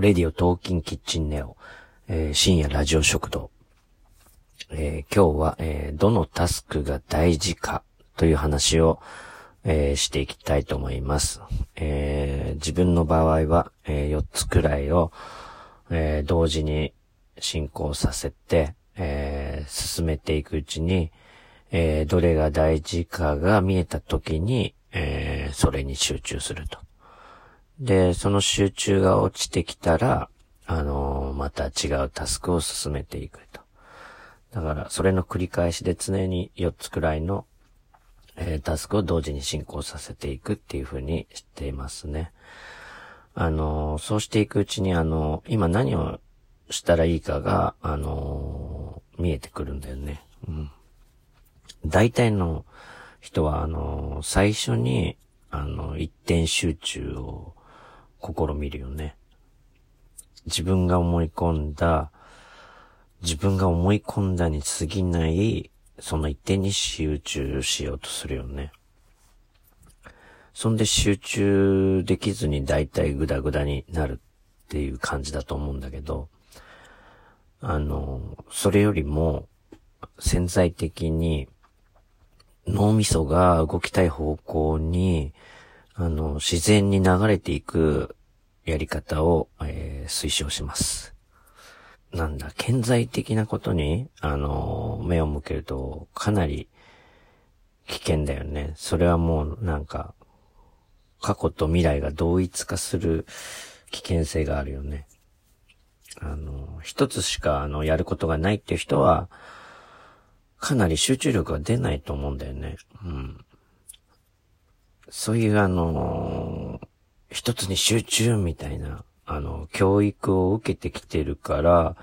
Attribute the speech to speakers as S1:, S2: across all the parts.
S1: レディオトーキンキッチンネオ、えー、深夜ラジオ食堂。えー、今日は、えー、どのタスクが大事かという話を、え、していきたいと思います。え、自分の場合は、え、4つくらいを、え、同時に進行させて、え、進めていくうちに、え、どれが大事かが見えた時に、えー、それに集中すると。で、その集中が落ちてきたら、あのー、また違うタスクを進めていくと。だから、それの繰り返しで常に4つくらいの、えー、タスクを同時に進行させていくっていう風にしていますね。あのー、そうしていくうちに、あの今何をしたらいいかが、あの見えてくるんだよね。うん。大体の人は、あの最初に、あの、一点集中を試みるよね。自分が思い込んだ、自分が思い込んだに過ぎない、その一点に集中しようとするよね。そんで集中できずに大体グダグダになるっていう感じだと思うんだけど、あの、それよりも潜在的に脳みそが動きたい方向にあの、自然に流れていくやり方を、えー、推奨します。なんだ、顕在的なことに、あの、目を向けると、かなり危険だよね。それはもう、なんか、過去と未来が同一化する危険性があるよね。あの、一つしか、あの、やることがないっていう人は、かなり集中力が出ないと思うんだよね。うん。そういうあの、一つに集中みたいな、あの、教育を受けてきてるから、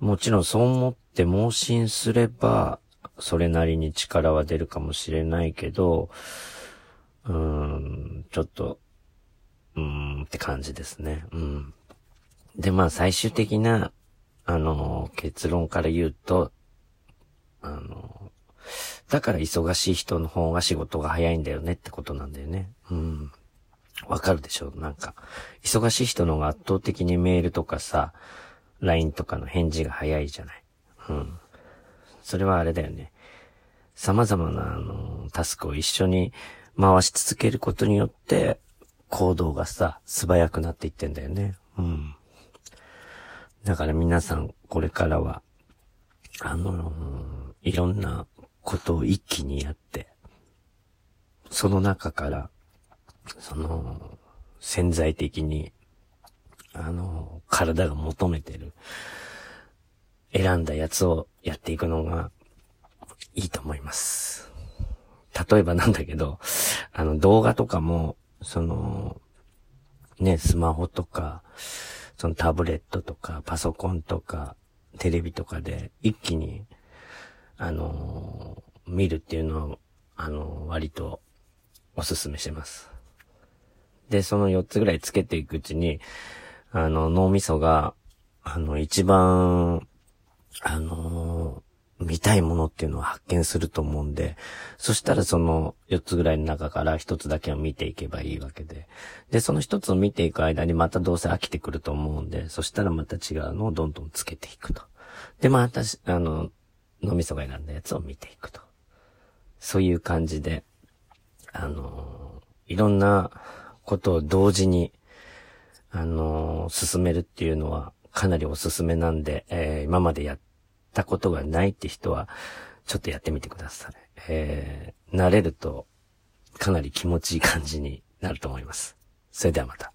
S1: もちろんそう思って盲信すれば、それなりに力は出るかもしれないけど、うーん、ちょっと、うーんって感じですね。うん。で、まあ最終的な、あの、結論から言うと、あの、だから忙しい人の方が仕事が早いんだよねってことなんだよね。うん。わかるでしょ？なんか、忙しい人の方が圧倒的にメールとかさ、LINE とかの返事が早いじゃない。うん。それはあれだよね。様々な、あの、タスクを一緒に回し続けることによって、行動がさ、素早くなっていってんだよね。うん。だから皆さん、これからは、あのいろんなことを一気にやって、その中から、その、潜在的に、あの、体が求めてる、選んだやつをやっていくのがいいと思います。例えばなんだけど、あの動画とかも、その、ね、スマホとか、そのタブレットとか、パソコンとか、テレビとかで一気にあのー、見るっていうのは、あのー、割とおすすめしてます。で、その4つぐらいつけていくうちに、あの、脳みそが、あの、一番、あのー、見たいものっていうのを発見すると思うんで、そしたらその4つぐらいの中から1つだけを見ていけばいいわけで。で、その1つを見ていく間にまたどうせ飽きてくると思うんで、そしたらまた違うのをどんどんつけていくと。で、また、あの、脳みそが選んだやつを見ていくと。そういう感じで、あの、いろんなことを同時に、あの、進めるっていうのはかなりおすすめなんで、えー、今までやったことがないって人は、ちょっとやってみてください。えー、慣れると、かなり気持ちいい感じになると思います。それではまた。